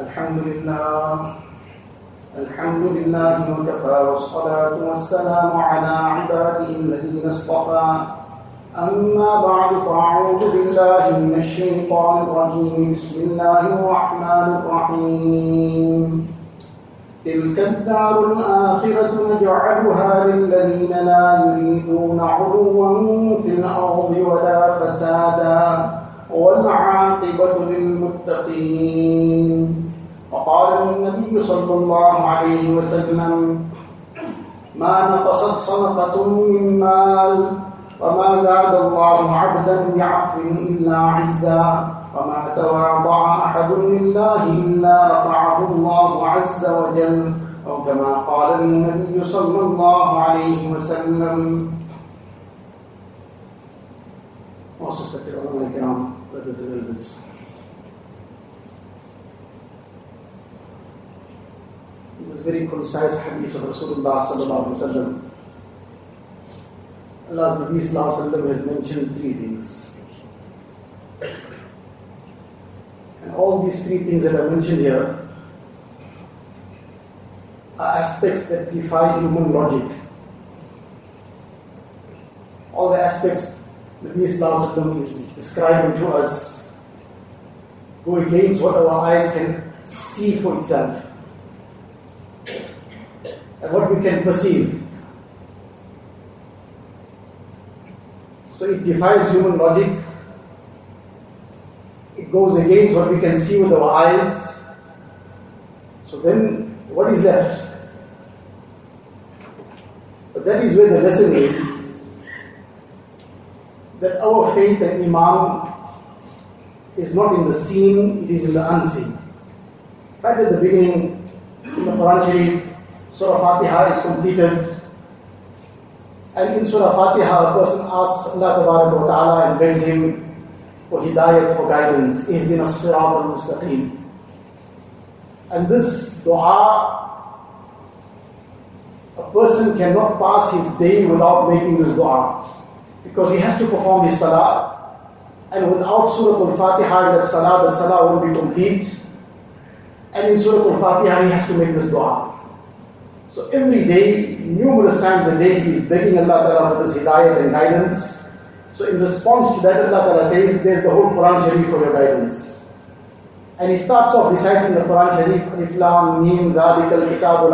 الحمد لله الحمد لله وكفى والصلاة والسلام على عباده الذين اصطفى. أما بعد فأعوذ بالله من الشيطان الرجيم. بسم الله الرحمن الرحيم. تلك الدار الآخرة نجعلها للذين لا يريدون علوا في الأرض ولا فسادا. والعاقبة للمتقين. وقال النبي صلى الله عليه وسلم ما نقصت صدقة من مال وما زاد الله عبدا بعفو إلا عزا وما تواضع أحد لله إلا رفعه الله عز وجل. أو كما قال النبي صلى الله عليه وسلم. وصفة العلماء الكرام brothers and elders. This very concise hadith of Rasulullah sallallahu wasallam. Allah's Nabi sallallahu has mentioned three things. And all these three things that I mentioned here are aspects that defy human logic. All the aspects Nabi Sallallahu is describing to us go against what our eyes can see for itself what we can perceive. So it defies human logic. It goes against what we can see with our eyes. So then, what is left? But that is where the lesson is that our faith and Iman is not in the seen, it is in the unseen. Right at the beginning, in the Quran Sharif, Surah Fatiha is completed. And in Surah Fatiha, a person asks Allah ta'ala and begs him for hidayat, for guidance. Ihdina sirat al-mustaqim. And this dua, a person cannot pass his day without making this dua. Because he has to perform his salah. And without Surah Al-Fatiha, that salah, that salah won't be complete. And in Surah Al-Fatiha, he has to make this dua. So every day, numerous times a day, he is begging Allah Ta'ala for this hidayah and guidance. So in response to that, Allah Ta'ala says, there's the whole Quran Sharif for your guidance. And he starts off reciting the Quran Sharif, Alif Lam Mim Dalik al Kitab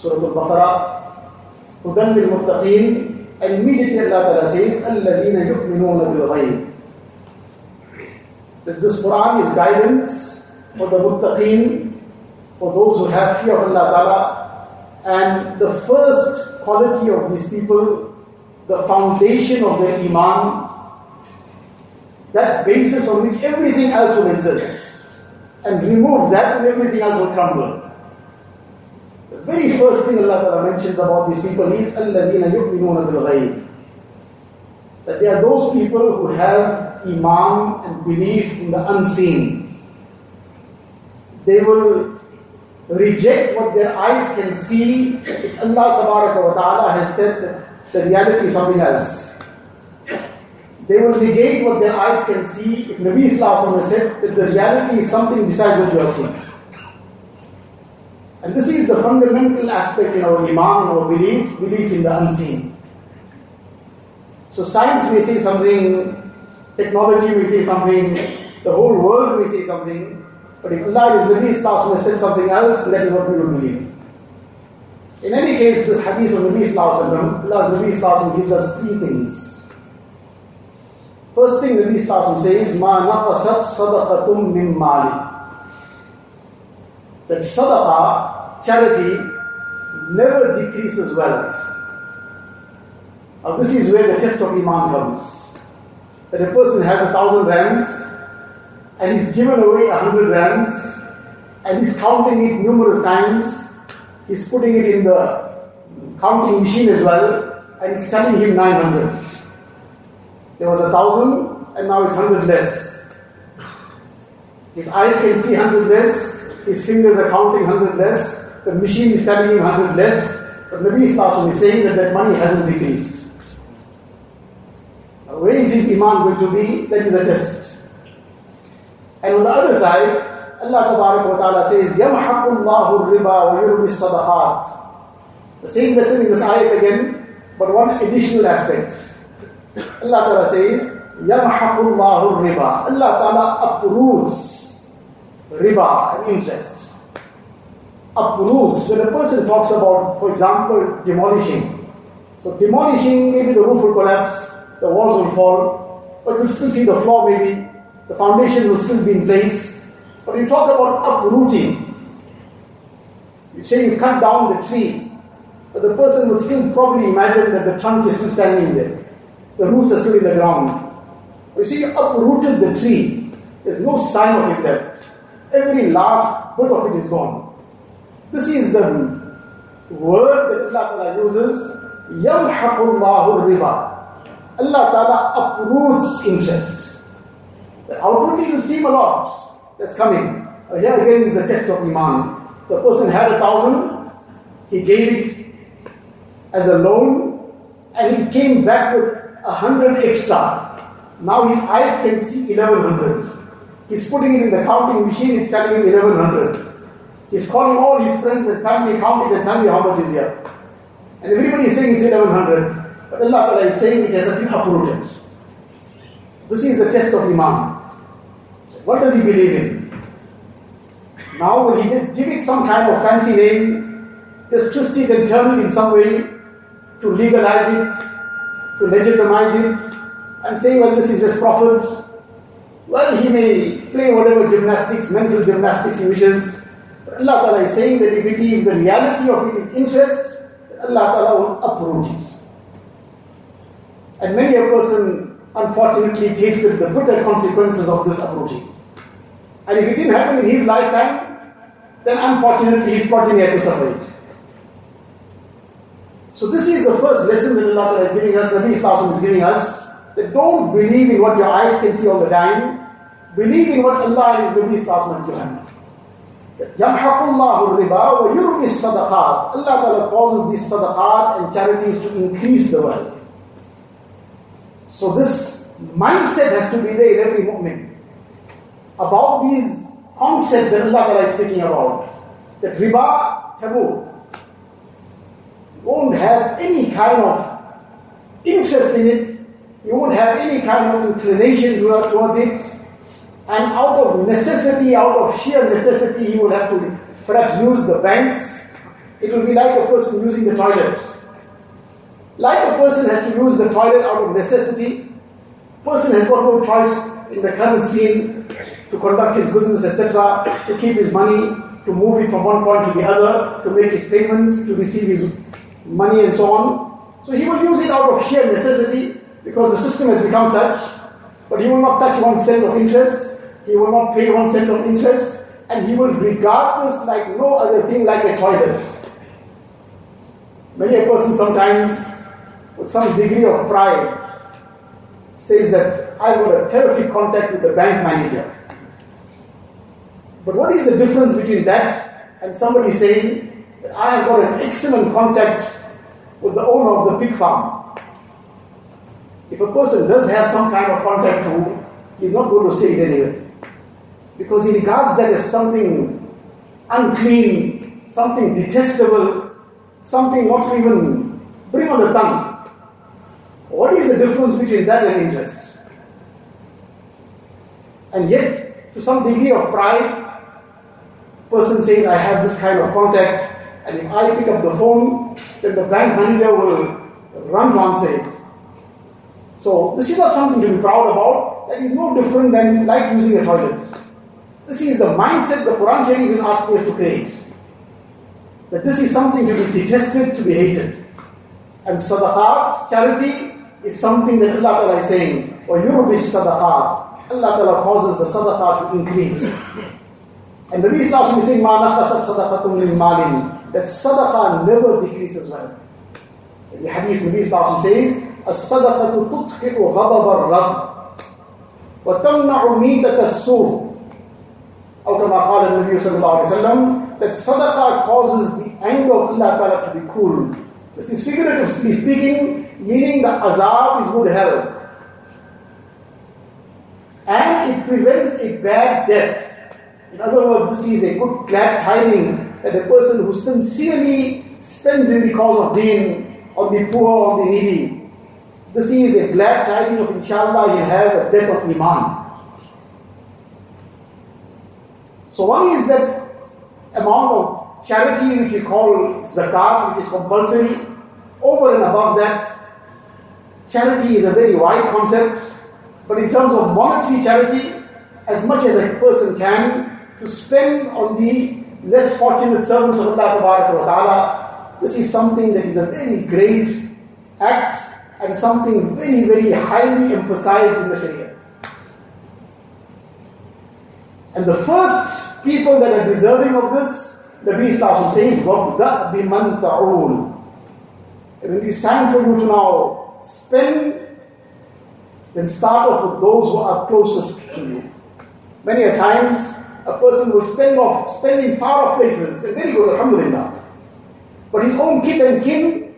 Surah Al-Baqarah, Hudan bil Muttaqeen, and immediately Allah Ta'ala says, Alladina yu'minuna bil ghayb. That this Quran is guidance for the Muttaqeen, for those who have fear of Allah Ta'ala, and the first quality of these people, the foundation of their iman, that basis on which everything else will exist. And remove that and everything else will crumble. The very first thing Allah Ta'ala mentions about these people is الَّذِينَ يُؤْمِنُونَ بِالْغَيْبِ That they are those people who have iman and belief in the unseen. They will reject what their eyes can see, Allah wa ta'ala has said that the reality is something else. They will negate what their eyes can see if Nabi has said that the reality is something besides what you are seeing. And this is the fundamental aspect in our iman, our belief, belief in the unseen. So science may say something, technology may say something, the whole world may say something, but if Allah is Nabi Islam has said something else, that is what we will believe. In any case, this hadith of Nabi Islam, Allah's Nabi Islam gives us three things. First thing Nabi Islam says, Ma naqasat sadaqatum min mali. That sadaqah, charity, never decreases wealth. Now this is where the test of Iman comes. That a person has a thousand rands, and he's given away a hundred rands and he's counting it numerous times. He's putting it in the counting machine as well and it's telling him 900. There was a thousand and now it's hundred less. His eyes can see hundred less, his fingers are counting hundred less, the machine is telling him hundred less, but maybe Nabi Islam is saying that that money hasn't decreased. Where is his iman going to be? That is a test. And on the other side, Allah wa ta'ala says, يَمْحَقُ اللَّهُ الرِّبَى وَيُرْبِ الصَّدَقَاتِ The same lesson in this ayat again, but one additional aspect. Allah Ta'ala says, يَمْحَقُ اللَّهُ الرِّبَى Allah Ta'ala uproots riba and interest. Uproots. When a person talks about, for example, demolishing. So demolishing, maybe the roof will collapse, the walls will fall, but you'll still see the floor maybe, the foundation will still be in place. But you talk about uprooting. You say you cut down the tree, but the person would still probably imagine that the trunk is still standing there. The roots are still in the ground. You see, you uprooted the tree. There's no sign of it left. Every last bit of it is gone. This is the word that Allah Ta'ala uses. يَمْحَقُ اللَّهُ الرِّبَى Allah Ta'ala uproots interest. The outwardly will seem a lot that's coming. Uh, here again is the test of Iman. The person had a thousand, he gave it as a loan, and he came back with a hundred extra. Now his eyes can see eleven hundred. He's putting it in the counting machine, it's telling him eleven hundred. He's calling all his friends and family, counting and telling me how much is here. And everybody is saying it's eleven hundred. But Allah Ta'ala is saying it has been uprooted. This is the test of Iman. What does he believe in? Now will he just give it some kind of fancy name, just twist it and turn it in some way to legalize it, to legitimize it, and say, well, this is just profit. Well, he may play whatever gymnastics, mental gymnastics he wishes. But Allah Ta'ala is saying that if it is the reality of it is interest, Allah Ta'ala will uproot it. And many a person unfortunately tasted the bitter consequences of this uprooting. And if it didn't happen in his lifetime, then unfortunately his progeny had to suffer it. So this is the first lesson that Allah is giving us, Nabi Islam is giving us, that don't believe in what your eyes can see all the time. Believe in what Allah and His Nabi Islam have given. يَمْحَقُ اللَّهُ الرِّبَى وَيُرْبِ الصَّدَقَاتِ Allah Ta'ala causes these sadaqat and charities to increase the wealth. So this mindset has to be there in every mu'min about these concepts that Allah is speaking about. That riba, taboo. Won't have any kind of interest in it. You won't have any kind of inclination towards it. And out of necessity, out of sheer necessity, he will have to perhaps use the banks. It will be like a person using the toilet. Like a person has to use the toilet out of necessity, person has got no choice in the current scene to conduct his business, etc., to keep his money, to move it from one point to the other, to make his payments, to receive his money and so on. So he will use it out of sheer necessity because the system has become such, but he will not touch one cent of interest, he will not pay one cent of interest, and he will regard this like no other thing like a toilet. Many a person sometimes, with some degree of pride, says that I got a terrific contact with the bank manager. But what is the difference between that and somebody saying that I have got an excellent contact with the owner of the pig farm? If a person does have some kind of contact who he's not going to say it anyway. Because he regards that as something unclean, something detestable, something not to even bring on the tongue. What is the difference between that and interest? And yet, to some degree of pride, person says, I have this kind of contact, and if I pick up the phone, then the bank manager will run it. So this is not something to be proud about. That is no different than like using a toilet. This is the mindset the Quran Sharif is asking us to create. That this is something to be detested, to be hated. And sadaqat, charity, is something that Allah Ta'ala is saying, or be sadaqat. Allah Ta'ala causes the sadaqah to increase. And the reason Islam is saying, ma naqasat sadaqatun min malin. That sadaqah never decreases wealth. In the hadith, Nabi Islam says, الصدقة تطفئ غضب الرب وتمنع ميتة السوء أو كما قال النبي صلى الله عليه وسلم that sadaqah causes the anger of Allah Ta'ala to be cool. This is figuratively speaking, meaning the azab is good hell. And it prevents a bad death. In other words, this is a good glad that a person who sincerely spends in the cause of deen, on the poor, on the needy, this is a glad tidings of inshallah he'll have a death of iman. So one is that amount of charity which we call zakat, which is compulsory. Over and above that, charity is a very wide concept. But in terms of monetary charity, as much as a person can, to spend on the less fortunate servants of Allah Ta'ala, this is something that is a very great act and something very, very highly emphasized in the Sharia. And the first people that are deserving of this, the Nabi Sallallahu says, وَابْدَأْ بِمَنْ تَعُولُ And it is time for you to now spend, then start off with those who are closest to you. Many a times, a person will spend off, spend in far off places, and very good, alhamdulillah. But his own kith and kin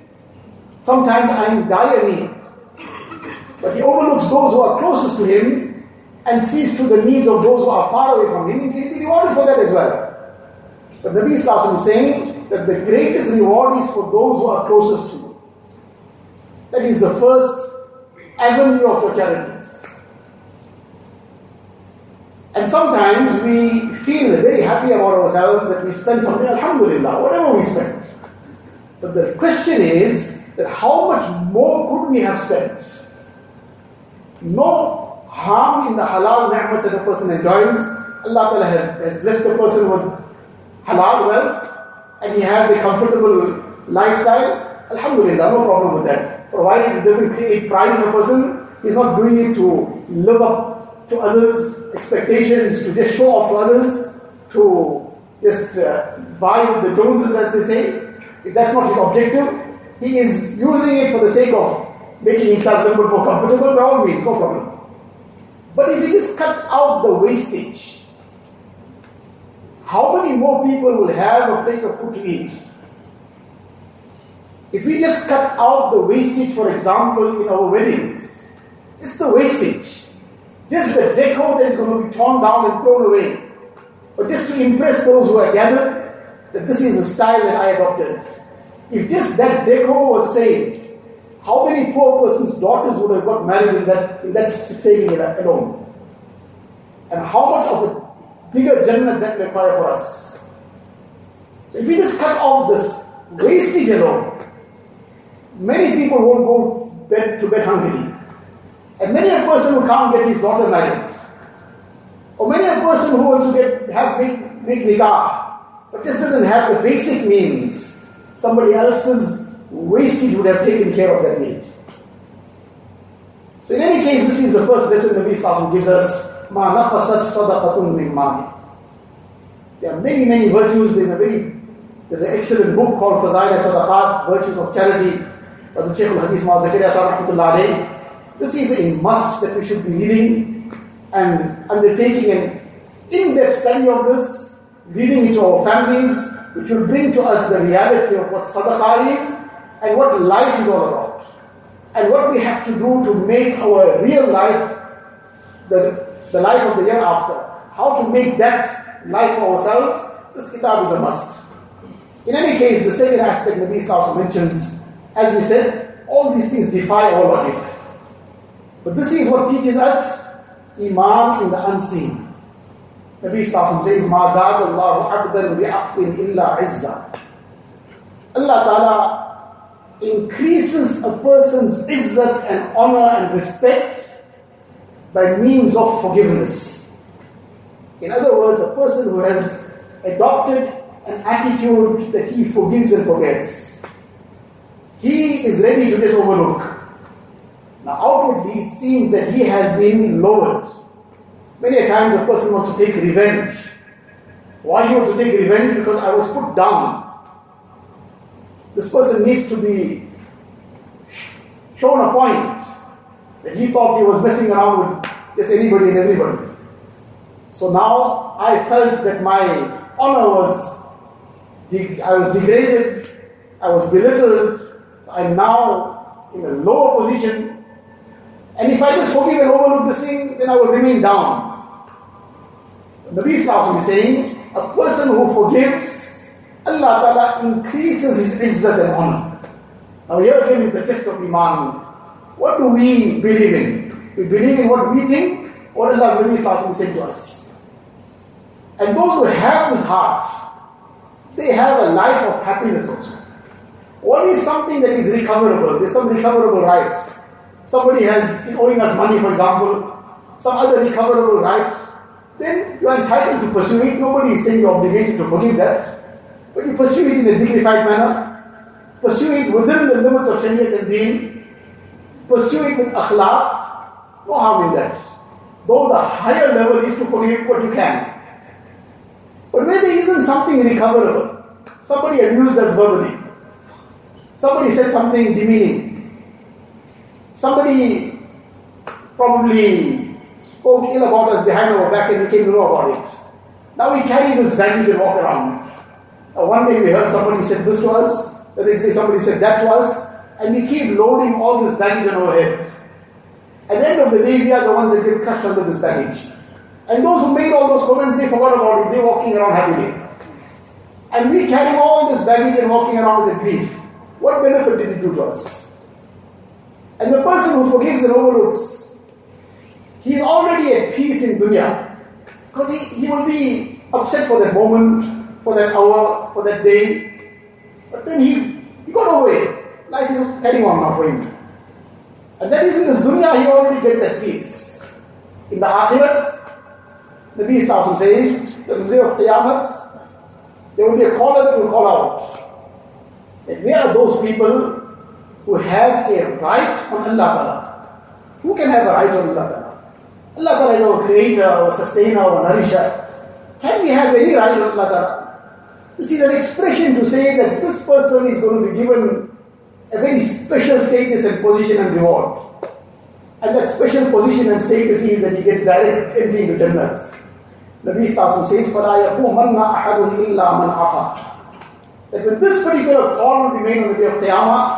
sometimes I'm dire need. But he overlooks those who are closest to him and sees to the needs of those who are far away from him. He will be rewarded for that as well. But Nabi Islam is saying that the greatest reward is for those who are closest to you. That is the first avenue of your charities. And sometimes we feel very happy about ourselves that we spend something, alhamdulillah, whatever we spend. But the question is that how much more could we have spent? No harm in the halal ni'mat that a person enjoys. Allah Ta'ala has blessed the person with halal wealth and he has a comfortable lifestyle. Alhamdulillah, no problem with that. Provided it doesn't create pride in a person, he's not doing it to live up to others' expectations, to just show off to others, to just uh, with the Joneses, as they say. If that's not his objective, he is using it for the sake of making himself a little bit more comfortable, by all means, no problem. But if he just cut out the wastage, how many more people will have a plate of food to eat? If we just cut out the wastage, for example, in our weddings, it's the wastage. Just the decor that is going to be torn down and thrown away. But just to impress those who are gathered, that this is the style that I adopted. If just that decor was saved, how many poor person's daughters would have got married in that, in that saving alone? And how much of a bigger Jannah that require for us? If we just cut off this wastage alone, many people won't go bed to bed hungry. And many a person who can't get his daughter married. Or many a person who wants to get have big, big nikah, but just doesn't have the basic means. Somebody else's wastage would have taken care of that need. So in any case, this is the first lesson the Nabi gives us. مَا نَقَصَتْ صَدَقَةٌ مِّن مَالٍ There are many, many virtues. There's a very, there's an excellent book called Fazail Sadaqat, Virtues of Charity, by the Shaykh al-Hadith Ma'al Zakaria Rahmatullah this is a must that we should be reading and undertaking an in-depth study of this, reading it to our families, which will bring to us the reality of what sadaqah is and what life is all about. And what we have to do to make our real life the, the life of the year after. How to make that life for ourselves, this kitab is a must. In any case, the second aspect that Nabi also mentions, as we said, all these things defy our logic. But this is what teaches us Iman in the unseen. Nabi Sallallahu says, مَا زَادَ اللَّهُ عَبْدًا بِعَفْوٍ إِلَّا عِزًّا Allah Ta'ala increases a person's izzat and honor and respect by means of forgiveness. In other words, a person who has adopted an attitude that he forgives and forgets, he is ready to just overlook. Now, outwardly, it seems that he has been lowered. Many a times, a person wants to take revenge. Why he wants to take revenge? Because I was put down. This person needs to be shown a point that he thought he was messing around with just anybody and everybody. So now I felt that my honor was, I was degraded, I was belittled, I'm now in a lower position. And if I just forgive and overlook this thing, then I will remain down. The Sallallahu is saying, a person who forgives, Allah Ta'ala increases his izzat and honor. Now here again is the test of Iman. What do we believe in? We believe in what we think, what Allah Nabi Sallallahu is saying to us. And those who have this heart, they have a life of happiness also. What is something that is recoverable? There's some recoverable rights. Somebody has owing us money, for example, some other recoverable rights then you are entitled to pursue it. Nobody is saying you are obligated to forgive that. But you pursue it in a dignified manner. Pursue it within the limits of Shariah and Deen. Pursue it with akhlaq. No harm in that. Though the higher level is to forgive what you can. But where there isn't something recoverable, somebody abused us verbally, somebody said something demeaning, somebody probably spoke ill about us behind our back and we came to know about it. Now we carry this baggage and walk around. Uh, one day we heard somebody said this to us, the next day somebody said that to us, and we keep loading all this baggage on our head. At the end of the day, we are the ones that get crushed under this baggage. And those who made all those comments, they forgot about it. They're walking around happily. And we carry all this baggage and walking around with grief. What benefit did it do to us? And the person who forgives and overlooks he is already at peace in dunya. Because he, he will be upset for that moment, for that hour, for that day. But then he, he got over it. Life is on now for him. And that is in this dunya, he already gets that peace. In the akhirat, the Nabi Sallallahu says, the day of Qiyamah, there will be a caller that will call out. And where are those people who have a right on Allah Who can have a right on Allah Allah Ta'ala is our creator, our sustainer, our nourisher. Can we have any right on Allah Ta'ala? You see, that expression to say that this person is going to be given a very special status and position and reward. And that special position and status is that he gets direct entry into Jannah. Nabi Sallallahu says, فَلَا يَقُومَنَّ أَحَدٌ إِلَّا مَنْ عَفَى That when this particular call will be made on the day of Qiyamah,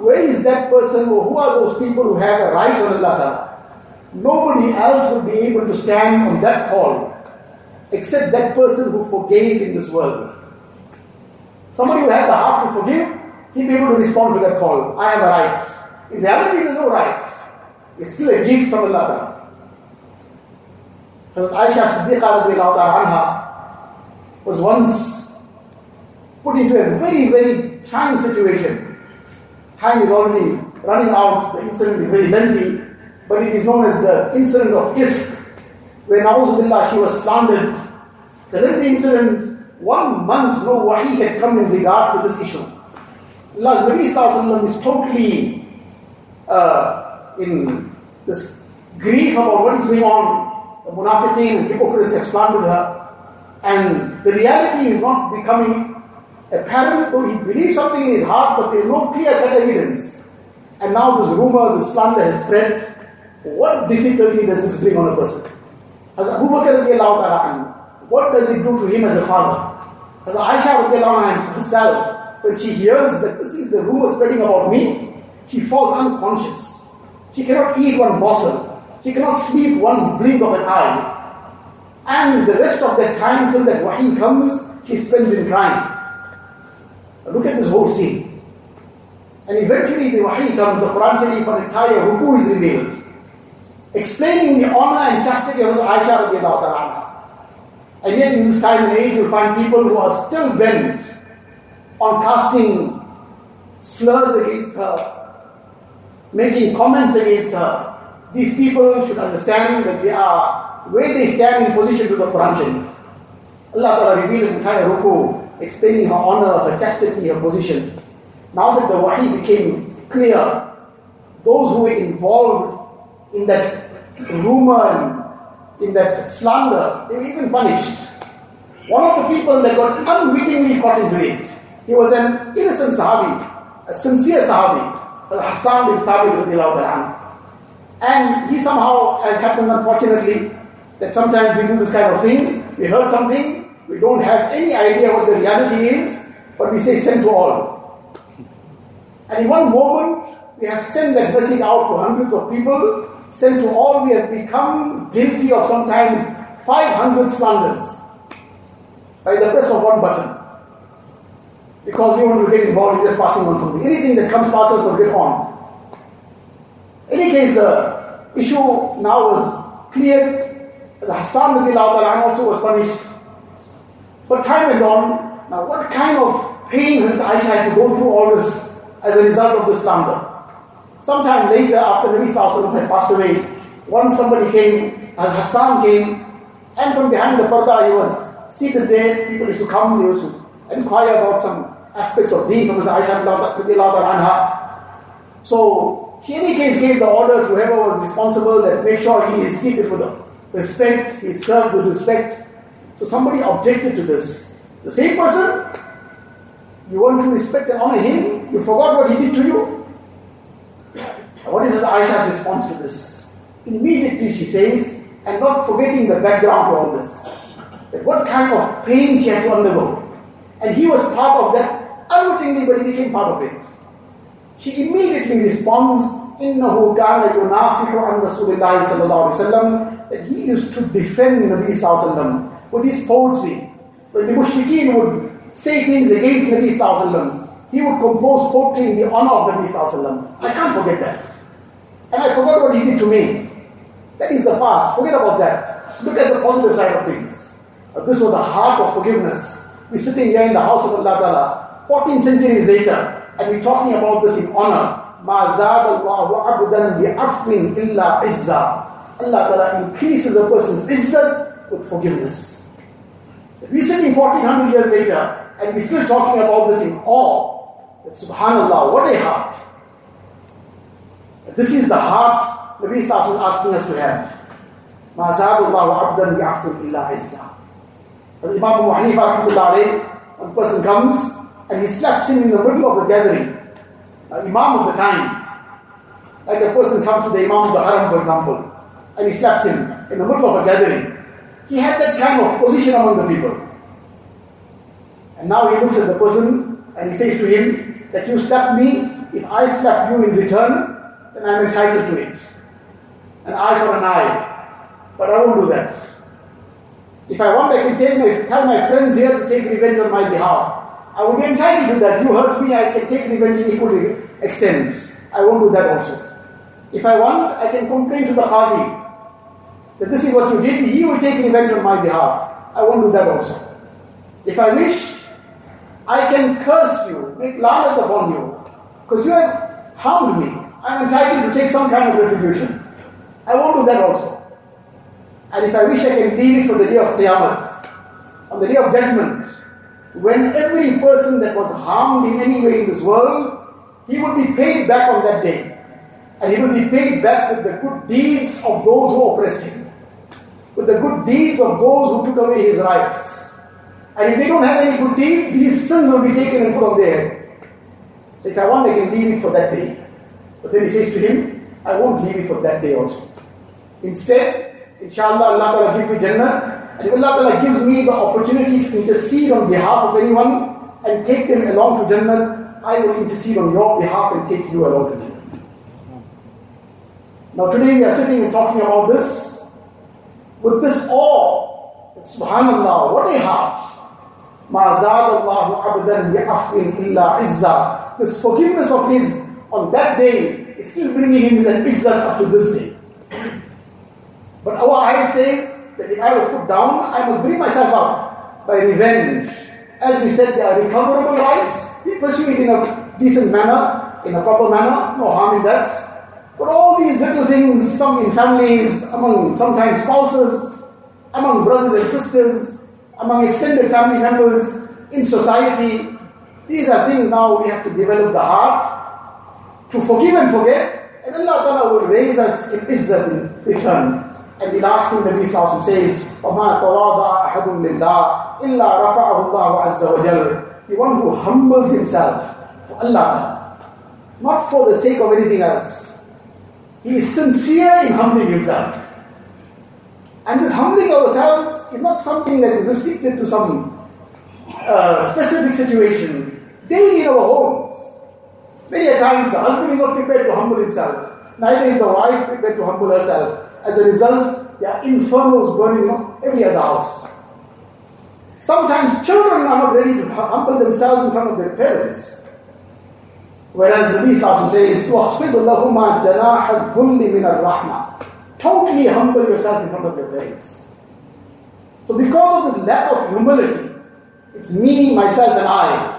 where is that person or who are those people who have a right on Allah Ta'ala? Nobody else will be able to stand on that call except that person who forgave in this world. Somebody who had the heart to forgive, he'll be able to respond to that call. I have a right. In reality, there's no right. It's still a gift from Allah. Because Aisha Siddiqa anha was once put into a very, very trying situation. Time is already running out, the incident is very lengthy but it is known as the incident of Ifk, where Na'uzubillah she was slandered. The lengthy incident, one month no wahi had come in regard to this issue. Allah's Nabi is totally uh, in this grief about what is going on. The munafiqeen hypocrites have slandered her. And the reality is not becoming apparent, though he believes something in his heart, but there is no clear cut evidence. And now this rumor, this slander has spread, what difficulty does this bring on a person? As Abu Bakr what does it do to him as a father? As Aisha herself, when she hears that this is the rumor spreading about me, she falls unconscious. She cannot eat one morsel. She cannot sleep one blink of an eye. And the rest of that time till that wahi comes, she spends in crying. Look at this whole scene. And eventually the wahi comes, the Quran Sharif, an entire ruku is revealed explaining the honor and chastity of Aisha radiallahu ta'ala. And yet in this time and age you find people who are still bent on casting slurs against her, making comments against her. These people should understand that they are where they stand in position to the Quran Sharif. Allah Ta'ala revealed entire ruku explaining her honor, her chastity, her position. Now that the wahi became clear, those who were involved in that rumor and in that slander, they were even punished. One of the people that got unwittingly caught into it, he was an innocent Sahabi, a sincere Sahabi, Al Hassan bin Thabit and he somehow, as happens unfortunately, that sometimes we do this kind of thing, we heard something, we don't have any idea what the reality is, but we say send to all. And in one moment, we have sent that message out to hundreds of people, sent to all, we have become guilty of sometimes 500 slanders by the press of one button. Because we want to get involved in just passing on something. Anything that comes past us must get on. In any case, the issue now was cleared. Hassan also was punished. But time went on. Now, what kind of pain has Aisha had to go through all this as a result of this slander? Sometime later, after Nabi Sallallahu had passed away, once somebody came, as Hassan came, and from behind the parda he was seated there. People used to come, they used to inquire about some aspects of deen from His Aisha. So, he in any case gave the order to whoever was responsible that make sure he is seated with respect, he served with respect. So somebody objected to this. The same person, you want to respect and honor him, you forgot what he did to you. What is Aisha's response to this? Immediately she says, and not forgetting the background to all this, that what kind of pain she had to undergo. And he was part of that unwittingly, but he became part of it. She immediately responds, إِنَّهُ كَانَ يُنَافِحُ عَنْ رَسُولِ اللَّهِ صَلَّى اللَّهُ عَلَيْهِ وسلم, that he used to defend Nabi Sallallahu with his poetry. When the mushrikeen would say things against Nabi Sallallahu he would compose poetry in the honor of Nabi Sallallahu I can't forget that. And I forgot what he did to me. That is the past. Forget about that. Look at the positive side of things. Uh, this was a heart of forgiveness. We're sitting here in the house of Allah Ta'ala, 14 centuries later, and we're talking about this in honor. مَا زَادَ اللَّهُ عَبْدًا بِعَفْوٍ إِلَّا عِزَّةً Allah Ta'ala increases a person's izzat with forgiveness. We're sitting 1400 years later, and we're still talking about this in awe. That subhanallah, what a heart. This is the heart Nabi Sallallahu asking us to have. ما زاد الله عبدا بعفو إلا عزة. Imam Abu Hanifa one person comes and he slaps him in the middle of the gathering. Uh, Imam of the time. Like a person comes to the Imam of the Haram, for example, and he slaps him in the middle of a gathering. He had that kind of position among the people. And now he looks at the person and he says to him that you slapped me, if I slap you in return, then I'm entitled to it. An eye for an eye. But I won't do that. If I want, I can tell my, tell my friends here to take revenge on my behalf. I would be entitled to that. You hurt me, I can take revenge in equal extent. I won't do that also. If I want, I can complain to the Qazi that this is what you did, he will take revenge on my behalf. I won't do that also. If I wish, I can curse you, make lanat upon you, because you have harmed me. I'm entitled to take some kind of retribution. I won't do that also. And if I wish, I can leave it for the day of Qiyamah. On the day of judgment, when every person that was harmed in any way in this world, he will be paid back on that day. And he will be paid back with the good deeds of those who oppressed him. With the good deeds of those who took away his rights. And if they don't have any good deeds, his sins will be taken and put on their head. So if I want, I can leave it for that day. But then he says to him, I won't leave it for that day also. Instead, inshallah, Allah Ta'ala give me Jannah. And if Allah Ta'ala gives me the opportunity to intercede on behalf of anyone and take them along to Jannah, I will intercede on your behalf and take you along to Jannah. Now today we are sitting and talking about this with this awe. Subhanallah, what a heart. This forgiveness of his on that day is still bringing him an izzat up to this day. But our ayah says that if I was put down, I must bring myself up by revenge. As we said, there are recoverable rights. We pursue it in a decent manner, in a proper manner, no harm in that. But all these little things, some in families, among sometimes spouses, among brothers and sisters, among extended family members, in society, these are things now we have to develop the heart to forgive and forget, and Allah Ta'ala will raise us in izzat in return. And the last thing Nabi Sallallahu says, وَمَا تَوَاضَعَ أَحَدٌ لِلَّهِ إِلَّا رَفَعَهُ اللَّهُ عَزَّ وَجَلَّ The one who humbles himself for Allah, not for the sake of anything else. He is sincere in humbling himself. And this humbling ourselves is not something that is restricted to some uh, specific situation. Daily in our homes, Many a times the husband is not prepared to humble himself. Neither is the wife prepared to humble herself. as a result, there are infernos burning in every other house. Sometimes children are not ready to humble themselves in front of their parents. Whereas Nabi Sallallahu says, وَخْفِضْ لَهُمَا جَنَاحَ الظُّلِّ مِنَ الرَّحْمَةِ Totally humble yourself in front of your parents. So because of this lack of humility, it's me, myself and I.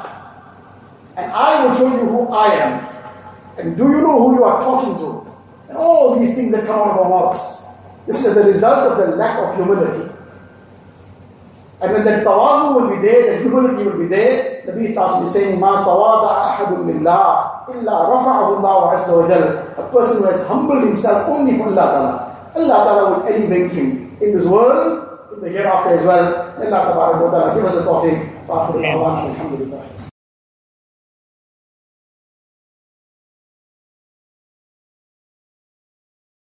And I will show you who I am. And do you know who you are talking to? And all these things that come out of our mouths. This is a result of the lack of humility. And when that tawazu will be there, that humility will be there, Nabi starts to be saying, مَا تَوَاضَعَ أَحَدٌ لِلَّهِ إِلَّا رَفَعَهُ اللَّهُ عَزَّ وَجَلَ A person who has humbled himself only for Allah Ta'ala. Allah Ta'ala will elevate him in this world, in the hereafter as well. Allah Ta'ala give us a tawfiq. Alhamdulillah.